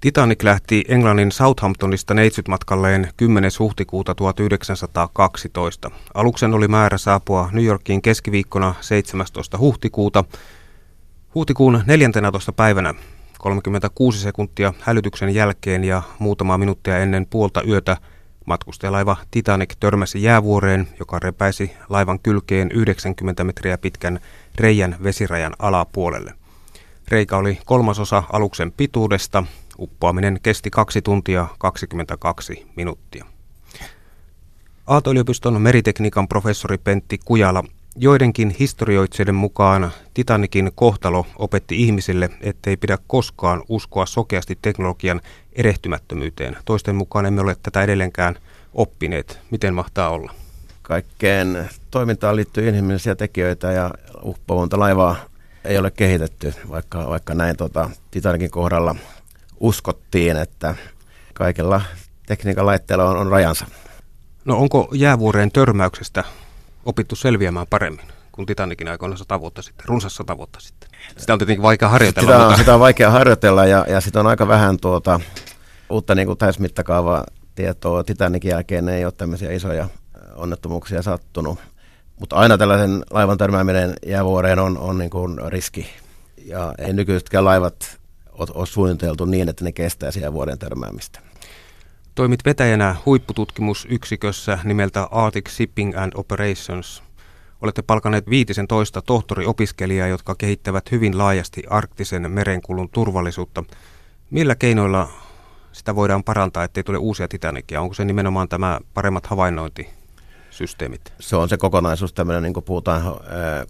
Titanic lähti Englannin Southamptonista neitsytmatkalleen 10. huhtikuuta 1912. Aluksen oli määrä saapua New Yorkiin keskiviikkona 17. huhtikuuta. Huhtikuun 14. päivänä 36 sekuntia hälytyksen jälkeen ja muutama minuuttia ennen puolta yötä matkustajalaiva Titanic törmäsi jäävuoreen, joka repäisi laivan kylkeen 90 metriä pitkän reijän vesirajan alapuolelle. Reikä oli kolmasosa aluksen pituudesta Uppoaminen kesti 2 tuntia 22 minuuttia. Aalto-yliopiston meritekniikan professori Pentti Kujala Joidenkin historioitsijoiden mukaan Titanikin kohtalo opetti ihmisille, ettei pidä koskaan uskoa sokeasti teknologian erehtymättömyyteen. Toisten mukaan emme ole tätä edelleenkään oppineet. Miten mahtaa olla? Kaikkeen toimintaan liittyy inhimillisiä tekijöitä ja uppoavunta laivaa ei ole kehitetty, vaikka, vaikka näin tota, Titanikin kohdalla uskottiin, että kaikilla tekniikan laitteilla on, on rajansa. No onko jäävuoreen törmäyksestä opittu selviämään paremmin kuin Titanikin aikoina sata vuotta sitten, runsas sata vuotta sitten? Sitä on tietenkin vaikea harjoitella. Sitä on, mutta... sitä on vaikea harjoitella ja, ja sitä on aika vähän tuota, uutta niin kuin täysmittakaavaa tietoa. Titanikin jälkeen ei ole tämmöisiä isoja onnettomuuksia sattunut. Mutta aina tällaisen laivan törmääminen jäävuoreen on, on niin kuin riski. Ja ei nykyisetkään laivat ole suunniteltu niin, että ne kestää siellä vuoden törmäämistä. Toimit vetäjänä huippututkimusyksikössä nimeltä Arctic Shipping and Operations. Olette palkanneet viitisen toista tohtoriopiskelijaa, jotka kehittävät hyvin laajasti arktisen merenkulun turvallisuutta. Millä keinoilla sitä voidaan parantaa, ettei tule uusia Titanicia? Onko se nimenomaan tämä paremmat havainnointisysteemit? Se on se kokonaisuus, tämmöinen niin kuin puhutaan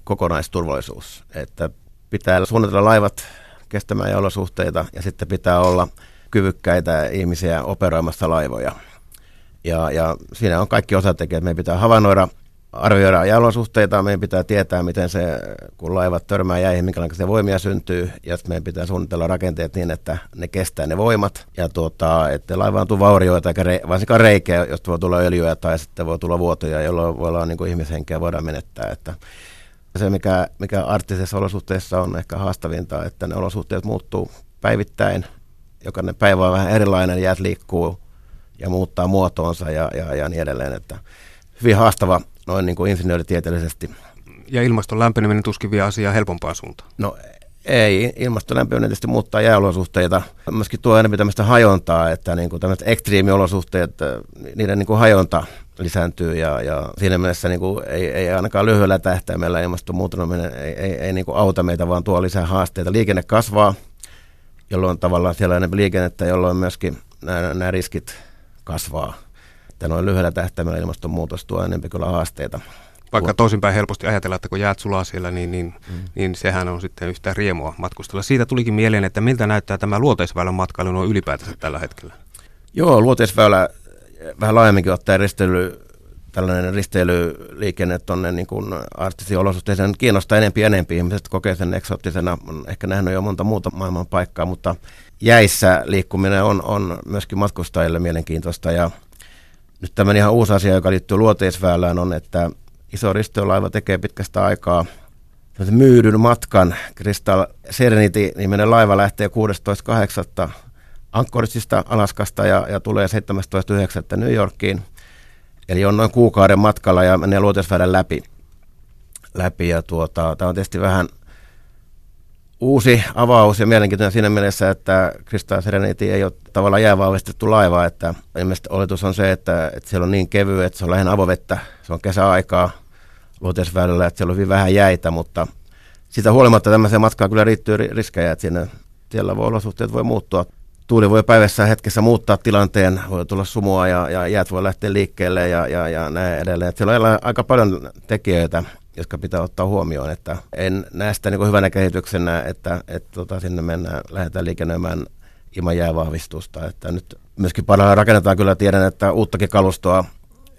kokonaisturvallisuus, että pitää suunnitella laivat kestämään olosuhteita ja sitten pitää olla kyvykkäitä ihmisiä operoimassa laivoja. Ja, ja siinä on kaikki osatekijät. Meidän pitää havainnoida, arvioida jääolosuhteita, meidän pitää tietää, miten se, kun laivat törmää jäihin, minkälaisia voimia syntyy, ja sitten meidän pitää suunnitella rakenteet niin, että ne kestää ne voimat, ja tuota, että laivaan tuu vaurioita, eikä re, varsinkaan reikiä, josta voi tulla öljyä tai sitten voi tulla vuotoja, jolloin voi olla niin kuin ihmishenkeä voidaan menettää. Että se, mikä, mikä arktisessa olosuhteissa on ehkä haastavinta, että ne olosuhteet muuttuu päivittäin. Jokainen päivä on vähän erilainen, jäät liikkuu ja muuttaa muotoonsa ja, ja, ja niin edelleen. Että hyvin haastava noin niin kuin insinööritieteellisesti. Ja ilmaston lämpeneminen tuskin vie asiaa helpompaan suuntaan. No ei, ilmaston lämpeneminen tietysti muuttaa jääolosuhteita. Myöskin tuo enemmän tämmöistä hajontaa, että niin kuin tämmöiset ekstriimiolosuhteet, niiden niin kuin hajonta lisääntyy ja, ja siinä mielessä niin kuin ei, ei ainakaan lyhyellä tähtäimellä ilmastonmuuttuminen ei, ei, ei niin kuin auta meitä, vaan tuo lisää haasteita. Liikenne kasvaa, jolloin tavallaan siellä on enemmän liikennettä, jolloin myöskin nämä, nämä riskit kasvaa. Että noin lyhyellä tähtäimellä ilmastonmuutos tuo enemmän kyllä haasteita. Vaikka toisinpäin helposti ajatella, että kun jäät sulaa siellä, niin, niin, mm. niin sehän on sitten yhtä riemua matkustella. Siitä tulikin mieleen, että miltä näyttää tämä luoteisväylän matkailu noin ylipäätänsä tällä hetkellä? Joo, luoteisväylä vähän laajemminkin ottaen risteily, tällainen risteilyliikenne tuonne niin kuin arktisiin olosuhteisiin kiinnostaa enempi ja enempi. Ihmiset kokee sen eksoottisena, on ehkä nähnyt jo monta muuta maailman paikkaa, mutta jäissä liikkuminen on, on myöskin matkustajille mielenkiintoista. Ja nyt tämmöinen ihan uusi asia, joka liittyy luoteisväylään, on, että iso risteilylaiva tekee pitkästä aikaa myydyn matkan. Crystal Serenity-niminen laiva lähtee 16.8. Anchoragesta Alaskasta ja, ja tulee 17.9. New Yorkiin. Eli on noin kuukauden matkalla ja menee luoteisväylän läpi. läpi ja tuota, tämä on tietysti vähän uusi avaus ja mielenkiintoinen siinä mielessä, että Crystal Serenity ei ole tavallaan jäävahvistettu laiva, että ilmeisesti oletus on se, että, että siellä on niin kevyt, että se on lähinnä avovettä, se on kesäaikaa luoteisväylällä, että siellä on hyvin vähän jäitä, mutta sitä huolimatta tämmöiseen matkaan kyllä riittyy riskejä, että siinä, siellä voi olosuhteet voi muuttua. Tuuli voi päivässä hetkessä muuttaa tilanteen, voi tulla sumua ja, ja jäät voi lähteä liikkeelle ja, ja, ja näin edelleen. Että siellä on aika paljon tekijöitä, jotka pitää ottaa huomioon. Että en näe sitä niin hyvänä kehityksenä, että, että tota, sinne mennään, lähdetään liikennöimään ilman jäävahvistusta. Että nyt myöskin parhaillaan rakennetaan kyllä, tiedän, että uuttakin kalustoa,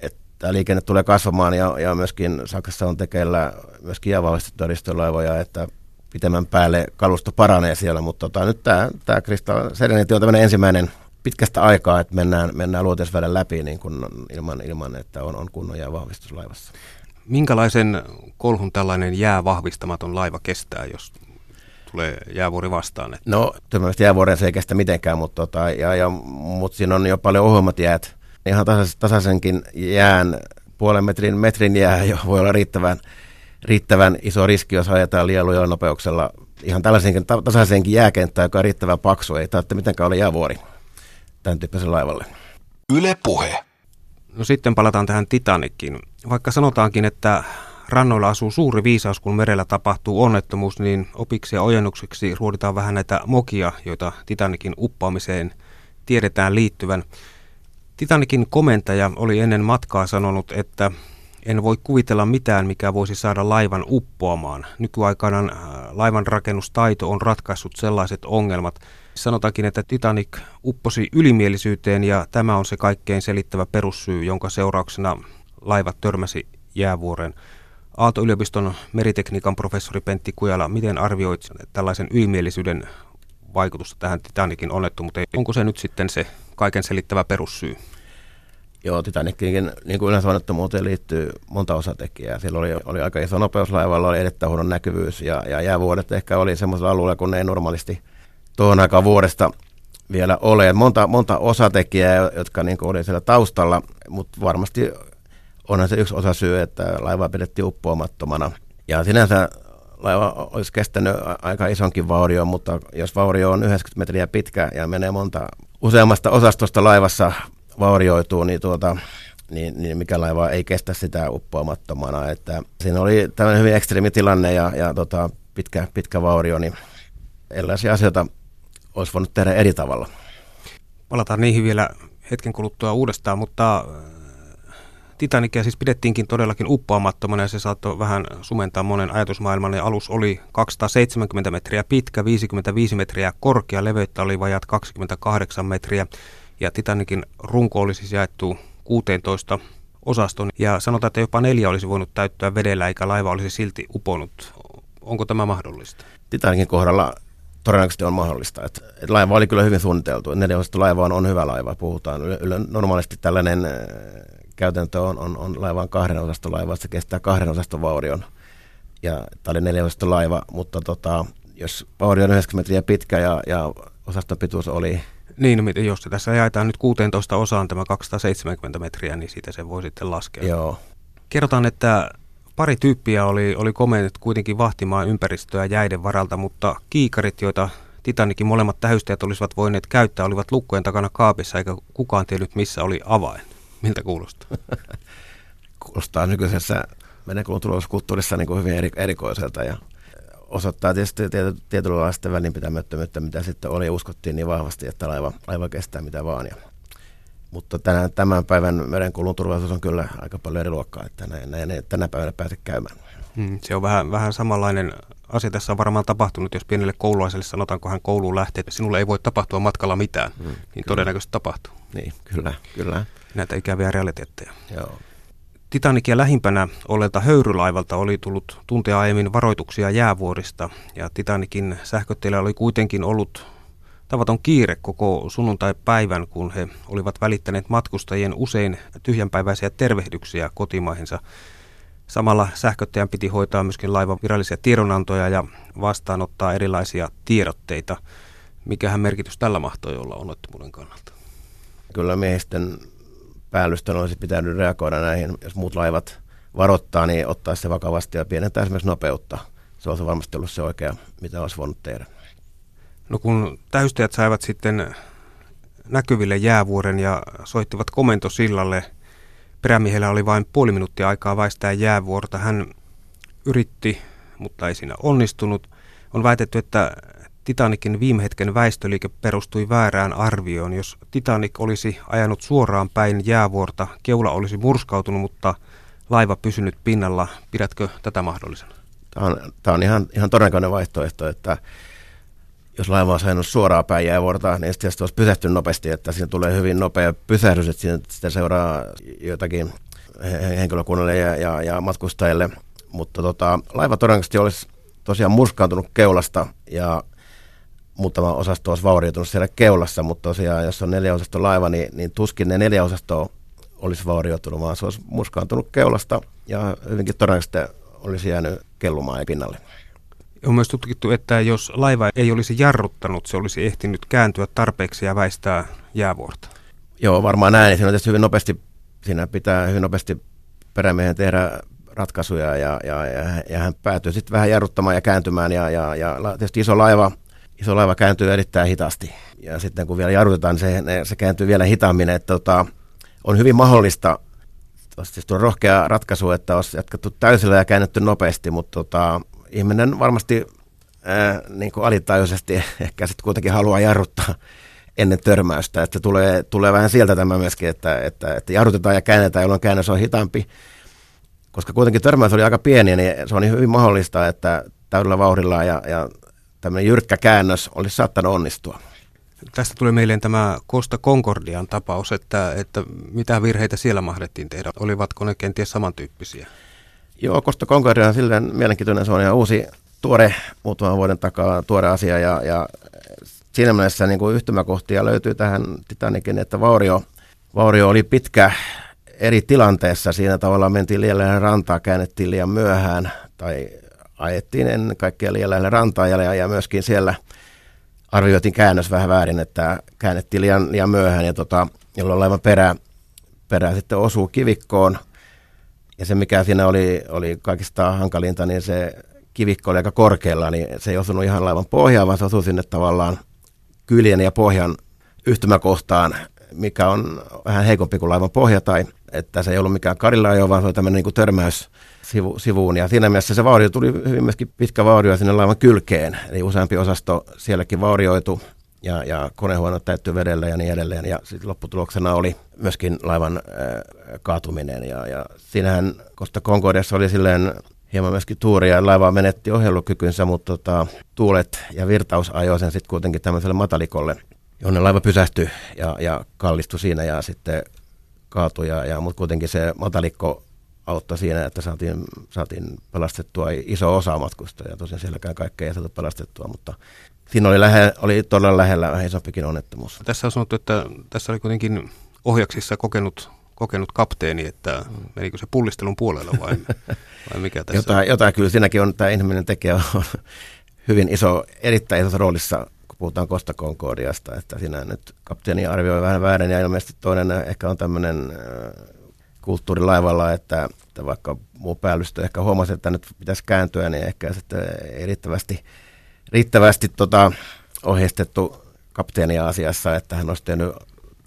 että liikenne tulee kasvamaan ja, ja myöskin Saksassa on tekeillä myöskin jäävahvistettuja että pitemmän päälle kalusto paranee siellä, mutta tota, nyt tämä, tämä Crystal Serenity on tämmöinen ensimmäinen pitkästä aikaa, että mennään, mennään luoteisväylän läpi niin kun ilman, ilman, että on, on kunnon jäävahvistus laivassa. Minkälaisen kolhun tällainen jäävahvistamaton laiva kestää, jos tulee jäävuori vastaan? Että... No, törmästä jäävuoren se ei kestä mitenkään, mutta, tota, ja, ja, mutta siinä on jo paljon ohuemmat jäät. Ihan tasais, tasaisenkin jään, puolen metrin, metrin jää jo voi olla riittävän, riittävän iso riski, jos ajetaan liian lujalla nopeuksella. Ihan tällaisenkin tasaisenkin jääkenttään, joka on riittävän paksu, ei tarvitse mitenkään olla jäävuori tämän tyyppisen laivalle. Yle puhe. No sitten palataan tähän Titanikkiin. Vaikka sanotaankin, että rannoilla asuu suuri viisaus, kun merellä tapahtuu onnettomuus, niin opiksi ja ojennukseksi ruoditaan vähän näitä mokia, joita Titanikin uppaamiseen tiedetään liittyvän. Titanikin komentaja oli ennen matkaa sanonut, että en voi kuvitella mitään, mikä voisi saada laivan uppoamaan. Nykyaikana äh, laivan rakennustaito on ratkaissut sellaiset ongelmat. Sanotaankin, että Titanic upposi ylimielisyyteen ja tämä on se kaikkein selittävä perussyy, jonka seurauksena laivat törmäsi jäävuoren. Aalto-yliopiston meritekniikan professori Pentti Kujala, miten arvioit tällaisen ylimielisyyden vaikutusta tähän Titanikin onnettomuuteen? Onko se nyt sitten se kaiken selittävä perussyy? Joo, Titanikin niin kuin yleensä onnettomuuteen liittyy monta osatekijää. Siellä oli, oli aika iso nopeuslaivalla, oli erittäin huono näkyvyys ja, ja jäävuodet ehkä oli semmoisella alueella, kun ne ei normaalisti tuohon aikaan vuodesta vielä ole. Monta, monta osatekijää, jotka niin oli siellä taustalla, mutta varmasti onhan se yksi osa syy, että laiva pidettiin uppoamattomana. Ja sinänsä laiva olisi kestänyt aika isonkin vaurion, mutta jos vaurio on 90 metriä pitkä ja menee monta useammasta osastosta laivassa vaurioituu, niin, tuota, niin, niin mikä laiva ei kestä sitä uppoamattomana. Että siinä oli tämmöinen hyvin ekstreemi tilanne ja, ja tota, pitkä, pitkä vaurio, niin erilaisia asioita olisi voinut tehdä eri tavalla. Palataan niihin vielä hetken kuluttua uudestaan, mutta Titanicia siis pidettiinkin todellakin uppoamattomana ja se saattoi vähän sumentaa monen ajatusmaailman. Ja alus oli 270 metriä pitkä, 55 metriä korkea, leveyttä oli vajat 28 metriä ja Titanikin runko olisi siis jaettu 16 osaston ja sanotaan, että jopa neljä olisi voinut täyttää vedellä eikä laiva olisi silti uponut. Onko tämä mahdollista? Titanikin kohdalla todennäköisesti on mahdollista. Että, että laiva oli kyllä hyvin suunniteltu. Neljä laiva on, on hyvä laiva, puhutaan. Yle, normaalisti tällainen käytäntö on, on, on laivaan kahden osaston laiva, se kestää kahden osaston vaurion. Ja tämä oli neljän osaston laiva, mutta tota, jos vaurio on 90 metriä pitkä ja, ja osaston pituus oli niin, no, jos se tässä jaetaan nyt 16 osaan tämä 270 metriä, niin siitä se voi sitten laskea. Joo. Kerrotaan, että pari tyyppiä oli, oli komennut kuitenkin vahtimaan ympäristöä jäiden varalta, mutta kiikarit, joita Titanikin molemmat tähystäjät olisivat voineet käyttää, olivat lukkojen takana kaapissa, eikä kukaan tiennyt, missä oli avain. Miltä kuulostaa? kuulostaa nykyisessä menekulun turvallisuuskulttuurissa niin hyvin eri, erikoiselta ja osoittaa tietysti sitten välinpitämättömyyttä, mitä sitten oli ja uskottiin niin vahvasti, että laiva, laiva kestää mitä vaan. Ja, mutta tänään, tämän päivän merenkulun turvallisuus on kyllä aika paljon eri luokkaa, että näin, näin ei tänä päivänä pääse käymään. Hmm, se on vähän, vähän samanlainen asia tässä on varmaan tapahtunut, jos pienelle koululaiselle sanotaan, kun hän kouluun lähtee, että sinulle ei voi tapahtua matkalla mitään, hmm, niin kyllä. todennäköisesti tapahtuu. Niin, kyllä, kyllä. Näitä ikäviä realiteetteja. Joo. Titanikia lähimpänä olleelta höyrylaivalta oli tullut tuntia aiemmin varoituksia jäävuorista ja Titanikin sähkötteillä oli kuitenkin ollut tavaton kiire koko sunnuntai-päivän, kun he olivat välittäneet matkustajien usein tyhjänpäiväisiä tervehdyksiä kotimaihinsa. Samalla sähköttäjän piti hoitaa myöskin laivan virallisia tiedonantoja ja vastaanottaa erilaisia tiedotteita. Mikähän merkitys tällä mahtoi olla onnettomuuden kannalta? Kyllä miehisten päällystön olisi pitänyt reagoida näihin, jos muut laivat varoittaa, niin ottaa se vakavasti ja pienentää esimerkiksi nopeutta. Se olisi varmasti ollut se oikea, mitä olisi voinut tehdä. No kun täystäjät saivat sitten näkyville jäävuoren ja soittivat komentosillalle, perämiehellä oli vain puoli minuuttia aikaa väistää jäävuorta. Hän yritti, mutta ei siinä onnistunut. On väitetty, että Titanikin viime hetken väistöliike perustui väärään arvioon. Jos Titanic olisi ajanut suoraan päin jäävuorta, keula olisi murskautunut, mutta laiva pysynyt pinnalla. Pidätkö tätä mahdollisena? Tämä on, tämä on ihan, ihan todennäköinen vaihtoehto, että jos laiva olisi ajanut suoraan päin jäävuorta, niin sitten olisi pysähtynyt nopeasti, että siinä tulee hyvin nopea pysähdys, että siinä sitten seuraa jotakin henkilökunnalle ja, ja, ja matkustajille. Mutta tota, laiva todennäköisesti olisi tosiaan murskaantunut keulasta ja muutama osasto olisi vaurioitunut siellä keulassa, mutta tosiaan jos on neljä osasto laiva, niin, niin tuskin ne neljä osastoa olisi vaurioitunut, vaan se olisi murskaantunut keulasta ja hyvinkin todennäköisesti olisi jäänyt kellumaan pinnalle. On myös tutkittu, että jos laiva ei olisi jarruttanut, se olisi ehtinyt kääntyä tarpeeksi ja väistää jäävuorta. Joo, varmaan näin. Siinä on tietysti hyvin nopeasti, siinä pitää hyvin nopeasti perämiehen tehdä ratkaisuja ja, ja, ja, ja hän päätyy sitten vähän jarruttamaan ja kääntymään ja, ja, ja tietysti iso laiva, iso laiva kääntyy erittäin hitaasti ja sitten kun vielä jarrutetaan, niin se, se kääntyy vielä hitaammin, että tota, on hyvin mahdollista, siis tuo rohkea ratkaisu, että olisi jatkettu täysillä ja käännetty nopeasti, mutta tota, ihminen varmasti ää, niin kuin alitajuisesti ehkä sitten kuitenkin haluaa jarruttaa ennen törmäystä, että tulee, tulee vähän sieltä tämä myöskin, että, että, että jarrutetaan ja käännetään, jolloin käännös on hitaampi, koska kuitenkin törmäys oli aika pieni, niin se on hyvin mahdollista, että täydellä vauhdilla ja, ja tämmöinen jyrkkä käännös olisi saattanut onnistua. Tästä tulee meille tämä Costa Concordian tapaus, että, että mitä virheitä siellä mahdettiin tehdä. Olivatko ne kenties samantyyppisiä? Joo, Costa Concordia on silleen mielenkiintoinen, se on ihan uusi, tuore, muutaman vuoden takaa tuore asia ja, ja siinä mielessä niin kuin yhtymäkohtia löytyy tähän Titanikin, että Vaurio, Vaurio oli pitkä eri tilanteessa. Siinä tavallaan mentiin liian lähelle rantaa, käännettiin liian myöhään tai ajettiin ennen kaikkea liian lähelle rantaa ja, ja myöskin siellä – arvioitiin käännös vähän väärin, että käännettiin liian, liian myöhään, ja tota, jolloin laivan perä, perä sitten osuu kivikkoon. Ja se, mikä siinä oli, oli kaikista hankalinta, niin se kivikko oli aika korkealla, niin se ei osunut ihan laivan pohjaan, vaan se osui sinne tavallaan kyljen ja pohjan yhtymäkohtaan, mikä on vähän heikompi kuin laivan pohja, tai että se ei ollut mikään karilla vaan se oli tämmöinen niin törmäys sivu, sivuun. Ja siinä mielessä se vaurio tuli hyvin myöskin pitkä vaurio sinne laivan kylkeen. Eli useampi osasto sielläkin vaurioitu ja, ja konehuone täyttyi vedellä ja niin edelleen. Ja sitten lopputuloksena oli myöskin laivan äh, kaatuminen. Ja, ja siinähän Costa Concordiassa oli silleen hieman myöskin tuuria. Laiva menetti ohjelukykynsä, mutta tota, tuulet ja virtaus ajoi sen sitten kuitenkin tämmöiselle matalikolle, jonne laiva pysähtyi ja, ja kallistui siinä ja sitten kaatui. Ja, ja, mutta kuitenkin se matalikko auttoi siinä, että saatiin, saatiin pelastettua iso osa matkusta ja tosiaan sielläkään kaikkea ei saatu pelastettua, mutta siinä oli, lähe, oli todella lähellä vähän isompikin onnettomuus. Tässä on sanottu, että tässä oli kuitenkin ohjaksissa kokenut, kokenut kapteeni, että menikö se pullistelun puolella vai, vai mikä tässä jotain, jotain kyllä siinäkin on, tämä inhimillinen tekijä on hyvin iso, erittäin isossa roolissa, kun puhutaan Costa Concordiasta, että siinä nyt kapteeni arvioi vähän väärin ja ilmeisesti toinen ehkä on tämmöinen kulttuurilaivalla, että, että vaikka muu päällystö ehkä huomasi, että nyt pitäisi kääntyä, niin ehkä sitten ei riittävästi, riittävästi tota, ohjeistettu kapteenia asiassa, että hän olisi tehnyt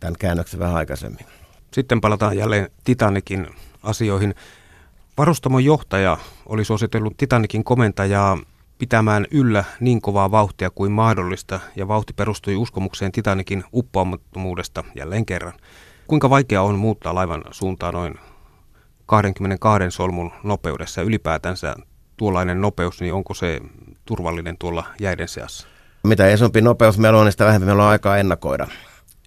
tämän käännöksen vähän aikaisemmin. Sitten palataan jälleen Titanikin asioihin. Varustamon johtaja oli suositellut Titanikin komentajaa pitämään yllä niin kovaa vauhtia kuin mahdollista, ja vauhti perustui uskomukseen Titanikin uppoamattomuudesta jälleen kerran. Kuinka vaikea on muuttaa laivan suuntaa noin 22 solmun nopeudessa ylipäätänsä tuollainen nopeus, niin onko se turvallinen tuolla jäiden seassa? Mitä isompi nopeus meillä on, niin sitä vähemmän meillä on aikaa ennakoida.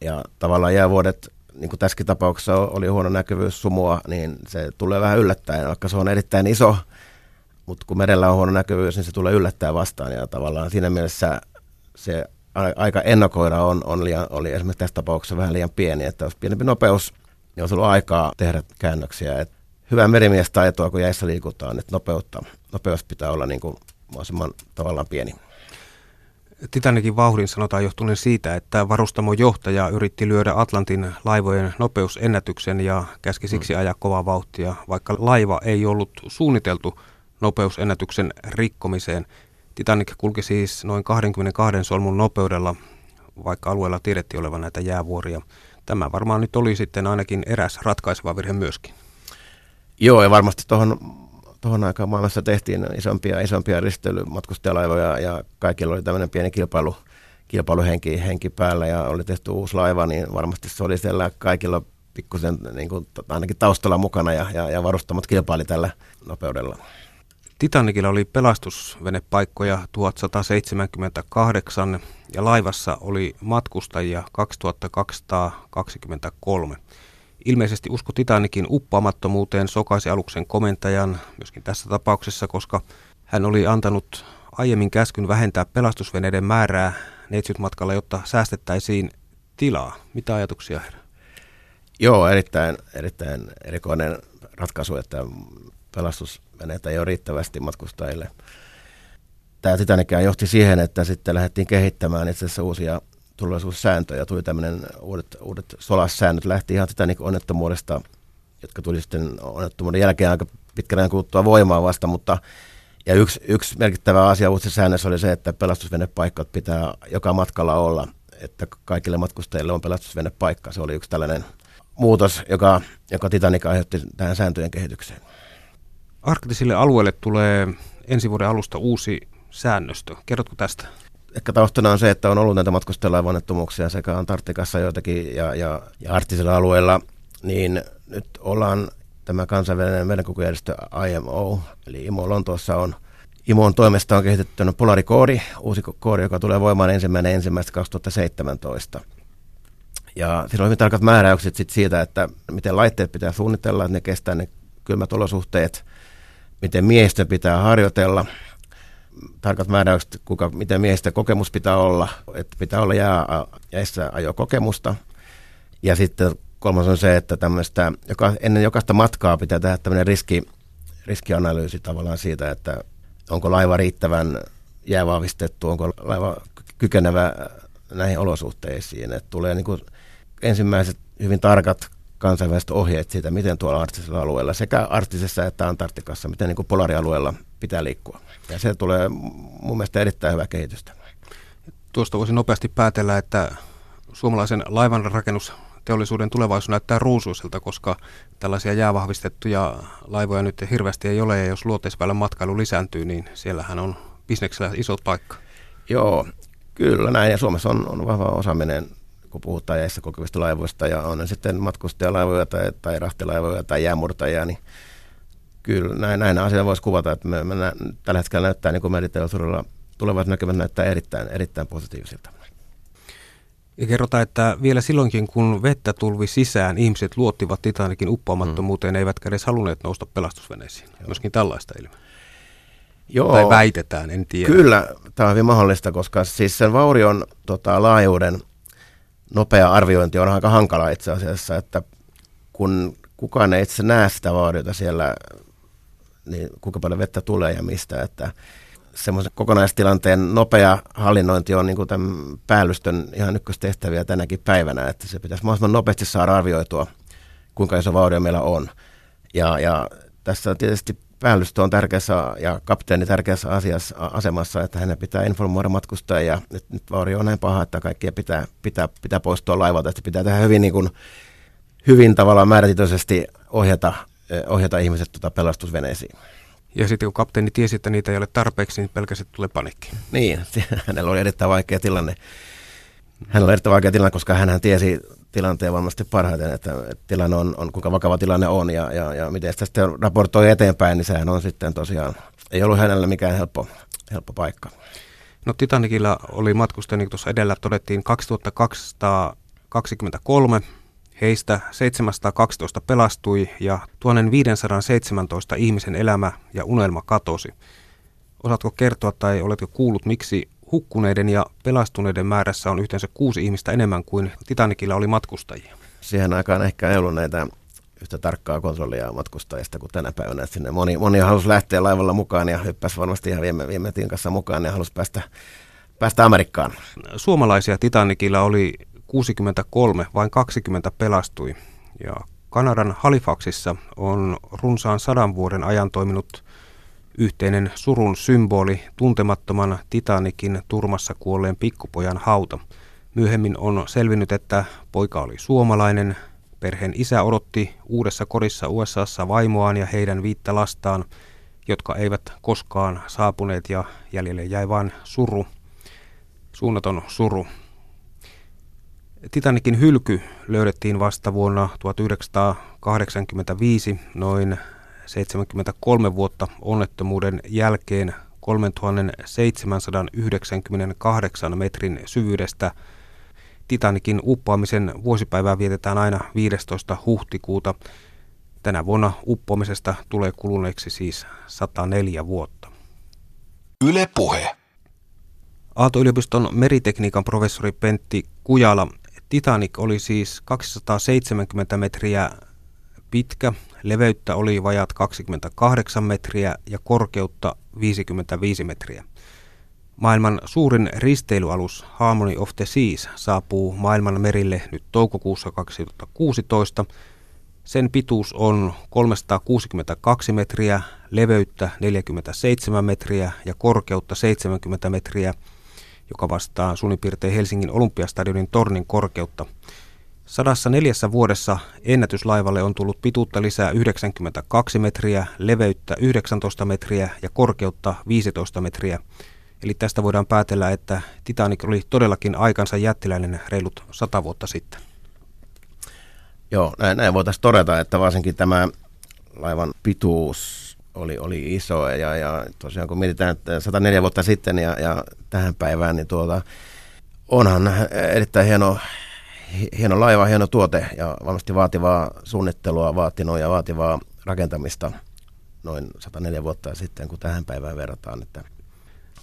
Ja tavallaan jäävuodet, niin kuin tässäkin tapauksessa oli huono näkyvyys sumua, niin se tulee vähän yllättäen, vaikka se on erittäin iso, mutta kun merellä on huono näkyvyys, niin se tulee yllättäen vastaan. Ja tavallaan siinä mielessä se aika ennakoida on, on liian, oli esimerkiksi tässä tapauksessa vähän liian pieni, että jos pienempi nopeus, niin olisi ollut aikaa tehdä käännöksiä. Et hyvä merimiestaitoa, kun jäissä liikutaan, että nopeutta, nopeus pitää olla niin kuin mahdollisimman tavallaan pieni. Titanikin vauhdin sanotaan johtuneen siitä, että varustamon johtaja yritti lyödä Atlantin laivojen nopeusennätyksen ja käski siksi mm. ajaa kovaa vauhtia, vaikka laiva ei ollut suunniteltu nopeusennätyksen rikkomiseen. Titanic kulki siis noin 22 solmun nopeudella, vaikka alueella tiedettiin olevan näitä jäävuoria. Tämä varmaan nyt oli sitten ainakin eräs ratkaiseva virhe myöskin. Joo, ja varmasti tuohon tuohon aikaan maailmassa tehtiin isompia isompia risteilymatkustajalaivoja ja kaikilla oli tämmöinen pieni kilpailu, kilpailuhenki henki päällä ja oli tehty uusi laiva, niin varmasti se oli siellä kaikilla pikkusen niin kuin, ainakin taustalla mukana ja, ja, ja varustamat kilpaili tällä nopeudella. Titanicilla oli pelastusvenepaikkoja 1178 ja laivassa oli matkustajia 2223. Ilmeisesti usko Titanikin uppaamattomuuteen sokaisi aluksen komentajan, myöskin tässä tapauksessa, koska hän oli antanut aiemmin käskyn vähentää pelastusveneiden määrää neitsytmatkalla, jotta säästettäisiin tilaa. Mitä ajatuksia herra? Joo, erittäin, erittäin erikoinen ratkaisu, että pelastusveneitä ei ole riittävästi matkustajille. tämä Titanic johti siihen, että sitten lähdettiin kehittämään itse asiassa uusia turvallisuussääntöjä. Tuli tämmöinen uudet, uudet solassäännöt, lähti ihan Titanic-onnettomuudesta, jotka tuli sitten onnettomuuden jälkeen aika pitkän ajan kuluttua voimaan vasta, mutta ja yksi, yksi merkittävä asia uudessa säännössä oli se, että pelastusvenepaikat pitää joka matkalla olla, että kaikille matkustajille on pelastusvenepaikka. Se oli yksi tällainen muutos, joka, joka Titanic aiheutti tähän sääntöjen kehitykseen. Arktisille alueelle tulee ensi vuoden alusta uusi säännöstö. Kerrotko tästä? Ehkä taustana on se, että on ollut näitä matkustajalaivonnettomuuksia sekä Antarktikassa joitakin ja, ja, ja arktisilla alueilla, niin nyt ollaan tämä kansainvälinen merenkokujärjestö IMO, eli IMO Lontoossa on IMOn toimesta on kehitetty Polarikoodi, uusi koodi, joka tulee voimaan ensimmäinen ensimmäistä 2017. Ja siinä on hyvin tarkat määräykset sit siitä, että miten laitteet pitää suunnitella, että ne kestää ne kylmät olosuhteet, miten miehistö pitää harjoitella, tarkat määräykset, kuka, miten miehistä kokemus pitää olla, että pitää olla jää, jäissä ajo kokemusta. Ja sitten kolmas on se, että tämmöistä, joka, ennen jokaista matkaa pitää tehdä tämmöinen riski, riskianalyysi tavallaan siitä, että onko laiva riittävän jäävahvistettu, onko laiva kykenevä näihin olosuhteisiin. Että tulee niin kuin ensimmäiset hyvin tarkat kansainväliset ohjeet siitä, miten tuolla arktisella alueella, sekä arktisessa että Antarktikassa, miten niin kuin polarialueella pitää liikkua. Ja se tulee mun mielestä erittäin hyvää kehitystä. Tuosta voisi nopeasti päätellä, että suomalaisen laivanrakennusteollisuuden tulevaisuus näyttää ruusuiselta, koska tällaisia jäävahvistettuja laivoja nyt hirveästi ei ole, ja jos luoteisväylän matkailu lisääntyy, niin siellähän on bisneksellä iso paikka. Joo, kyllä näin, ja Suomessa on, on vahva osaaminen kun puhutaan jäissä kokevista laivoista ja on ne sitten matkustajalaivoja tai, tai rahtilaivoja tai jäämurtajia, niin kyllä näin, näin asia voisi kuvata, että me, me nä, tällä hetkellä näyttää niin kuin meriteollisuudella tulevat näkymät näyttää erittäin, erittäin positiivisilta. Ja kerrotaan, että vielä silloinkin, kun vettä tulvi sisään, ihmiset luottivat Titanikin uppoamattomuuteen, mm. eivätkä edes halunneet nousta pelastusveneisiin. Joo. Myöskin tällaista ilmiöä. Joo. Tai väitetään, en tiedä. Kyllä, tämä on hyvin mahdollista, koska siis sen vaurion tota, laajuuden nopea arviointi on aika hankala itse asiassa, että kun kukaan ei itse näe sitä vauriota siellä, niin kuinka paljon vettä tulee ja mistä, että semmoisen kokonaistilanteen nopea hallinnointi on niin kuin tämän päällystön ihan ykköstehtäviä tänäkin päivänä, että se pitäisi mahdollisimman nopeasti saada arvioitua, kuinka iso vaurio meillä on. Ja, ja tässä tietysti päällystö on tärkeässä ja kapteeni tärkeässä asiassa, asemassa, että hänen pitää informoida matkustajia. Ja nyt, vaurio on näin paha, että kaikkia pitää, pitää, pitää poistua laivalta. Että pitää tehdä hyvin, niin kuin, hyvin tavallaan määrätietoisesti ohjata, ohjata ihmiset tuota pelastusveneisiin. Ja sitten kun kapteeni tiesi, että niitä ei ole tarpeeksi, niin pelkästään tulee panikki. Niin, hänellä oli erittäin vaikea tilanne. Hänellä oli erittäin vaikea tilanne, koska hän tiesi tilanteen varmasti parhaiten, että, että tilanne on, on, kuinka vakava tilanne on ja, ja, ja miten sitä sitten raportoi eteenpäin, niin sehän on sitten tosiaan, ei ollut hänellä mikään helppo, helppo paikka. No Titanicilla oli matkustajia, niin tuossa edellä todettiin 2223, heistä 712 pelastui ja 1517 ihmisen elämä ja unelma katosi. Osaatko kertoa tai oletko kuullut, miksi hukkuneiden ja pelastuneiden määrässä on yhteensä kuusi ihmistä enemmän kuin Titanicilla oli matkustajia. Siihen aikaan ehkä ei ollut näitä yhtä tarkkaa kontrollia matkustajista kuin tänä päivänä. Että sinne moni, moni halusi lähteä laivalla mukaan ja hyppäsi varmasti ihan viime, viime kanssa mukaan ja halusi päästä, päästä Amerikkaan. Suomalaisia Titanicilla oli 63, vain 20 pelastui. Ja Kanadan Halifaxissa on runsaan sadan vuoden ajan toiminut yhteinen surun symboli tuntemattoman Titanikin turmassa kuolleen pikkupojan hauta. Myöhemmin on selvinnyt, että poika oli suomalainen. Perheen isä odotti uudessa kodissa USAssa vaimoaan ja heidän viittä lastaan, jotka eivät koskaan saapuneet ja jäljelle jäi vain suru, suunnaton suru. Titanikin hylky löydettiin vasta vuonna 1985 noin 73 vuotta onnettomuuden jälkeen 3798 metrin syvyydestä. Titanikin uppoamisen vuosipäivää vietetään aina 15. huhtikuuta. Tänä vuonna uppoamisesta tulee kuluneeksi siis 104 vuotta. Yle Puhe. Aalto-yliopiston meritekniikan professori Pentti Kujala. Titanic oli siis 270 metriä pitkä, leveyttä oli vajat 28 metriä ja korkeutta 55 metriä. Maailman suurin risteilyalus Harmony of the Seas saapuu maailman merille nyt toukokuussa 2016. Sen pituus on 362 metriä, leveyttä 47 metriä ja korkeutta 70 metriä, joka vastaa suunnin piirtein Helsingin Olympiastadionin tornin korkeutta. Sadassa neljässä vuodessa ennätyslaivalle on tullut pituutta lisää 92 metriä, leveyttä 19 metriä ja korkeutta 15 metriä. Eli tästä voidaan päätellä, että Titanic oli todellakin aikansa jättiläinen reilut sata vuotta sitten. Joo, näin, näin voitaisiin todeta, että varsinkin tämä laivan pituus oli, oli iso ja, ja tosiaan kun mietitään, että 104 vuotta sitten ja, ja tähän päivään, niin tuota, onhan erittäin hieno, hieno laiva, hieno tuote ja varmasti vaativaa suunnittelua vaatinut ja vaativaa rakentamista noin 104 vuotta sitten, kun tähän päivään verrataan. Että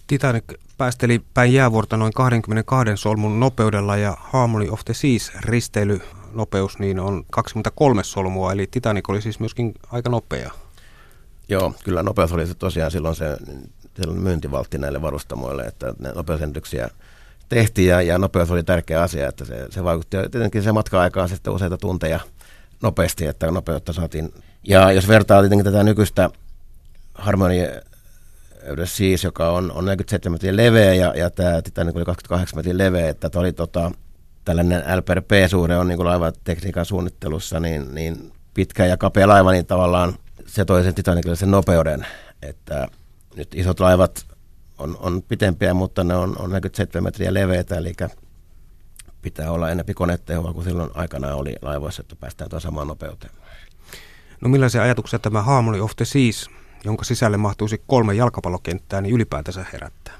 Titanic päästeli päin jäävuorta noin 22 solmun nopeudella ja Harmony of the Seas risteilynopeus niin on 23 solmua, eli Titanic oli siis myöskin aika nopea. Joo, kyllä nopeus oli se tosiaan silloin se silloin myyntivaltti näille varustamoille, että ne nopeusennyksiä tehtiin ja, ja nopeus oli tärkeä asia, että se, se vaikutti tietenkin se matka-aikaan sitten useita tunteja nopeasti, että nopeutta saatiin. Ja jos vertaa tietenkin tätä nykyistä Harmony siis, joka on, on 47 metriä leveä ja, ja tämä Titanic oli 28 metriä leveä, että oli tota, tällainen LPRP-suhde on niin laivatekniikan suunnittelussa niin, niin pitkä ja kapea laiva, niin tavallaan se toi sen Titanicille sen nopeuden, että nyt isot laivat on, on pitempiä, mutta ne on, on 47 metriä leveitä, eli pitää olla enemmän konetehoa kuin silloin aikanaan oli laivoissa, että päästään tuon samaan nopeuteen. No millaisia ajatuksia tämä Harmony of the Seas jonka sisälle mahtuisi kolme jalkapallokenttää, niin ylipäätänsä herättää?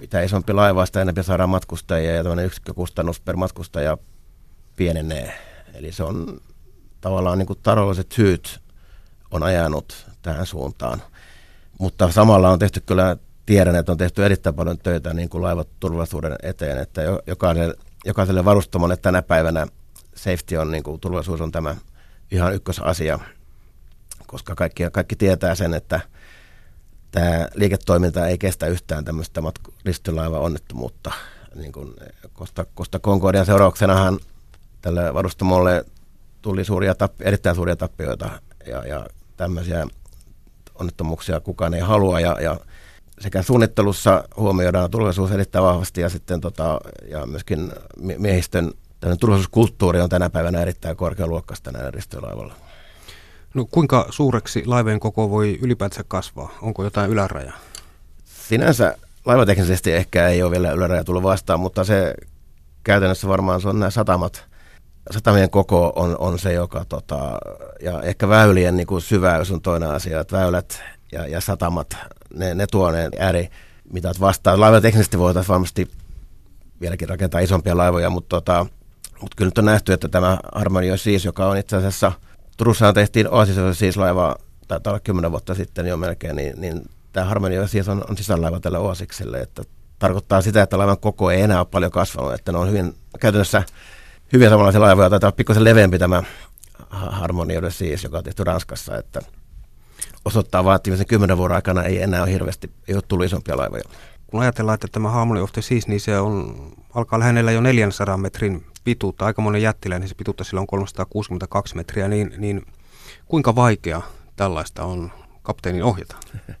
Mitä isompi laiva, sitä enemmän saadaan matkustajia ja tämmöinen yksikkökustannus per matkustaja pienenee. Eli se on tavallaan niin kuin taloudelliset syyt on ajanut tähän suuntaan. Mutta samalla on tehty kyllä, tiedän, että on tehty erittäin paljon töitä niin kuin laivat turvallisuuden eteen, että jokaiselle, jokaiselle varustamolle tänä päivänä safety on, niin kuin, turvallisuus on tämä ihan ykkösasia koska kaikki, kaikki tietää sen, että tämä liiketoiminta ei kestä yhtään tämmöistä matku- ristylaiva-onnettomuutta. Niin kuin Costa, Costa Concordian seurauksenahan tälle varustamolle tuli suuria tappi, erittäin suuria tappioita ja, ja tämmöisiä onnettomuuksia kukaan ei halua ja, ja sekä suunnittelussa huomioidaan turvallisuus erittäin vahvasti ja sitten tota, ja myöskin miehistön turvallisuuskulttuuri on tänä päivänä erittäin korkealuokkaista näillä risteilylaivalla. No kuinka suureksi laivojen koko voi ylipäätään kasvaa? Onko jotain ylärajaa? Sinänsä laivateknisesti ehkä ei ole vielä yläraja tullut vastaan, mutta se käytännössä varmaan se on nämä satamat. Satamien koko on, on se, joka, tota, ja ehkä väylien niin kuin syväys on toinen asia, että väylät ja, ja satamat, ne, ne tuo ne ääri, mitä vastaan. Laivateknisesti voitaisiin varmasti vieläkin rakentaa isompia laivoja, mutta, tota, mutta kyllä nyt on nähty, että tämä Harmony siis, joka on itse asiassa – Turussahan tehtiin Oasisessa siis laiva, taitaa olla kymmenen vuotta sitten jo melkein, niin, niin tämä Harmonia siis on, on sisälaiva tälle Oasikselle, että tarkoittaa sitä, että laivan koko ei enää ole paljon kasvanut, että ne on hyvin käytännössä hyviä samanlaisia laivoja, taitaa olla pikkusen leveämpi tämä Harmonia siis, joka on tehty Ranskassa, että osoittaa vaan, että viimeisen kymmenen vuoden aikana ei enää ole hirveästi, ei ole tullut isompia laivoja. Kun ajatellaan, että tämä Harmony of the Seas, niin se on, alkaa lähennellä jo 400 metrin pituutta, aika monen jättiläinen, se pituutta sillä on 362 metriä, niin, niin kuinka vaikea tällaista on kapteenin ohjata?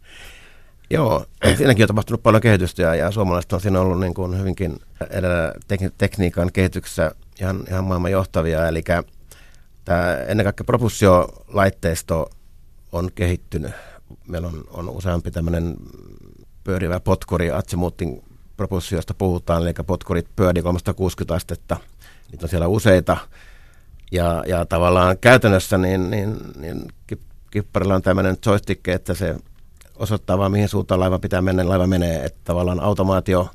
Joo, siinäkin on tapahtunut paljon kehitystä ja, ja suomalaiset on siinä ollut niin kuin hyvinkin edellä tekniikan kehityksessä ihan, ihan maailman johtavia. Eli tämä ennen kaikkea propulsiolaitteisto on kehittynyt. Meillä on, on useampi tämmöinen pyörivä potkuri, atsimuuttin propulsiosta puhutaan, eli potkurit pyörii 360 astetta – niitä on siellä useita. Ja, ja tavallaan käytännössä niin, niin, niin kipparilla on tämmöinen joystick, että se osoittaa vaan mihin suuntaan laiva pitää mennä, laiva menee. Että tavallaan automaatio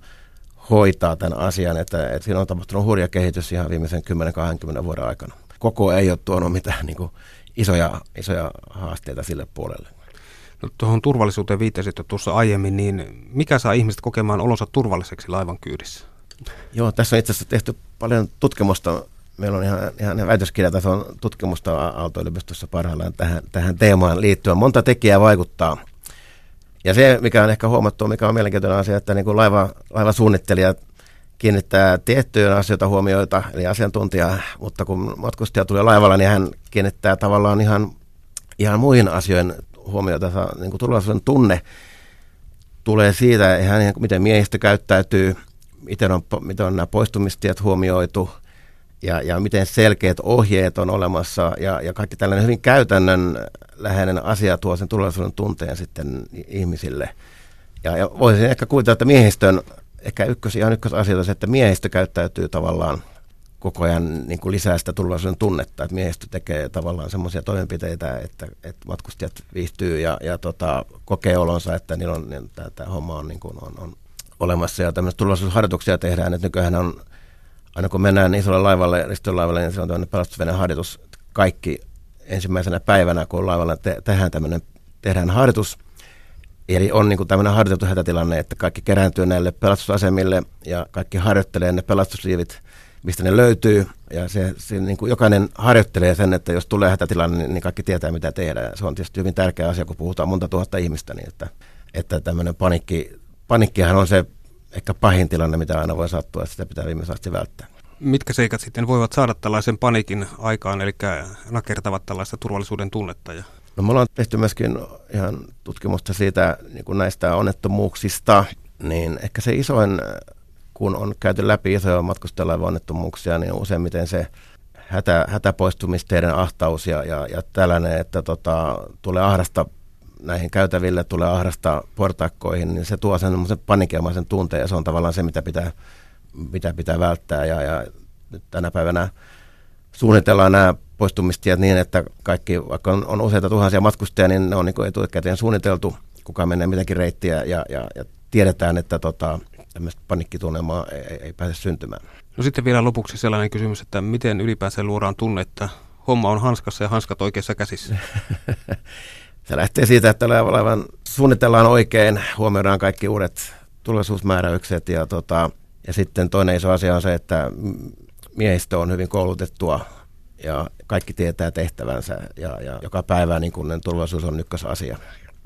hoitaa tämän asian, että, että siinä on tapahtunut hurja kehitys ihan viimeisen 10-20 vuoden aikana. Koko ei ole tuonut mitään niin kuin isoja, isoja haasteita sille puolelle. No, tuohon turvallisuuteen viittasit tuossa aiemmin, niin mikä saa ihmiset kokemaan olonsa turvalliseksi laivan kyydissä? Joo, tässä on itse asiassa tehty paljon tutkimusta. Meillä on ihan, ihan väitöskirjatason tutkimusta Aalto-yliopistossa parhaillaan tähän, tähän teemaan liittyen. Monta tekijää vaikuttaa. Ja se, mikä on ehkä huomattu, mikä on mielenkiintoinen asia, että niin kuin laiva, laivasuunnittelijat kiinnittää tiettyjä asioita huomioita, eli asiantuntija, mutta kun matkustaja tulee laivalla, niin hän kiinnittää tavallaan ihan, ihan muihin asioihin huomiota. Niin kuin turvallisuuden tunne tulee siitä, ihan miten miehistö käyttäytyy, miten on, miten on nämä poistumistiet huomioitu ja, ja miten selkeät ohjeet on olemassa ja, ja kaikki tällainen hyvin käytännön läheinen asia tuo sen turvallisuuden tunteen sitten ihmisille. Ja, ja voisin ehkä kuvitella, että miehistön ehkä ykkös, ihan ykkösasia on se, että miehistö käyttäytyy tavallaan koko ajan niin kuin lisää sitä turvallisuuden tunnetta, että miehistö tekee tavallaan semmoisia toimenpiteitä, että, että matkustajat viihtyy ja, ja tota, kokee olonsa, että niillä on, niin, tämä, tämä homma on, niin kuin, on, on olemassa ja tämmöisiä turvallisuusharjoituksia tehdään, että nykyään on, aina kun mennään isolle laivalle, ristolaivalle, niin se on tämmöinen pelastusveneen harjoitus, kaikki ensimmäisenä päivänä, kun laivalla te, tehdään tämmöinen, tehdään harjoitus, Eli on niin kuin tämmöinen harjoiteltu hätätilanne, että kaikki kerääntyy näille pelastusasemille ja kaikki harjoittelee ne pelastusliivit, mistä ne löytyy. Ja se, se niin kuin jokainen harjoittelee sen, että jos tulee hätätilanne, niin kaikki tietää, mitä tehdä. Se on tietysti hyvin tärkeä asia, kun puhutaan monta tuhatta ihmistä, niin että, että tämmöinen panikki, panikkihan on se ehkä pahin tilanne, mitä aina voi sattua, että sitä pitää viimeisen asti välttää. Mitkä seikat sitten voivat saada tällaisen panikin aikaan, eli nakertavat tällaista turvallisuuden tunnetta? Ja... No me ollaan tehty myöskin ihan tutkimusta siitä niin kuin näistä onnettomuuksista, niin ehkä se isoin, kun on käyty läpi isoja matkustajalaiva-onnettomuuksia, niin useimmiten se hätä, hätäpoistumisteiden ahtaus ja, ja, ja tällainen, että tota, tulee ahdasta näihin käytäville, tulee ahdasta portakkoihin, niin se tuo sen panikiamaisen tunteen ja se on tavallaan se, mitä pitää, mitä pitää välttää. Ja, ja nyt tänä päivänä suunnitellaan nämä poistumistiet niin, että kaikki, vaikka on, on useita tuhansia matkustajia, niin ne on niin etukäteen suunniteltu, kuka menee mitäkin reittiä ja, ja, ja tiedetään, että tota, tämmöistä panikkitunnelmaa ei, ei, ei pääse syntymään. No sitten vielä lopuksi sellainen kysymys, että miten ylipäänsä luodaan tunne, että homma on hanskassa ja hanskat oikeassa käsissä? Se lähtee siitä, että laivan suunnitellaan oikein, huomioidaan kaikki uudet turvallisuusmääräykset ja, tota, ja sitten toinen iso asia on se, että miehistö on hyvin koulutettua ja kaikki tietää tehtävänsä ja, ja joka päivä niin kun turvallisuus on ykkösasia.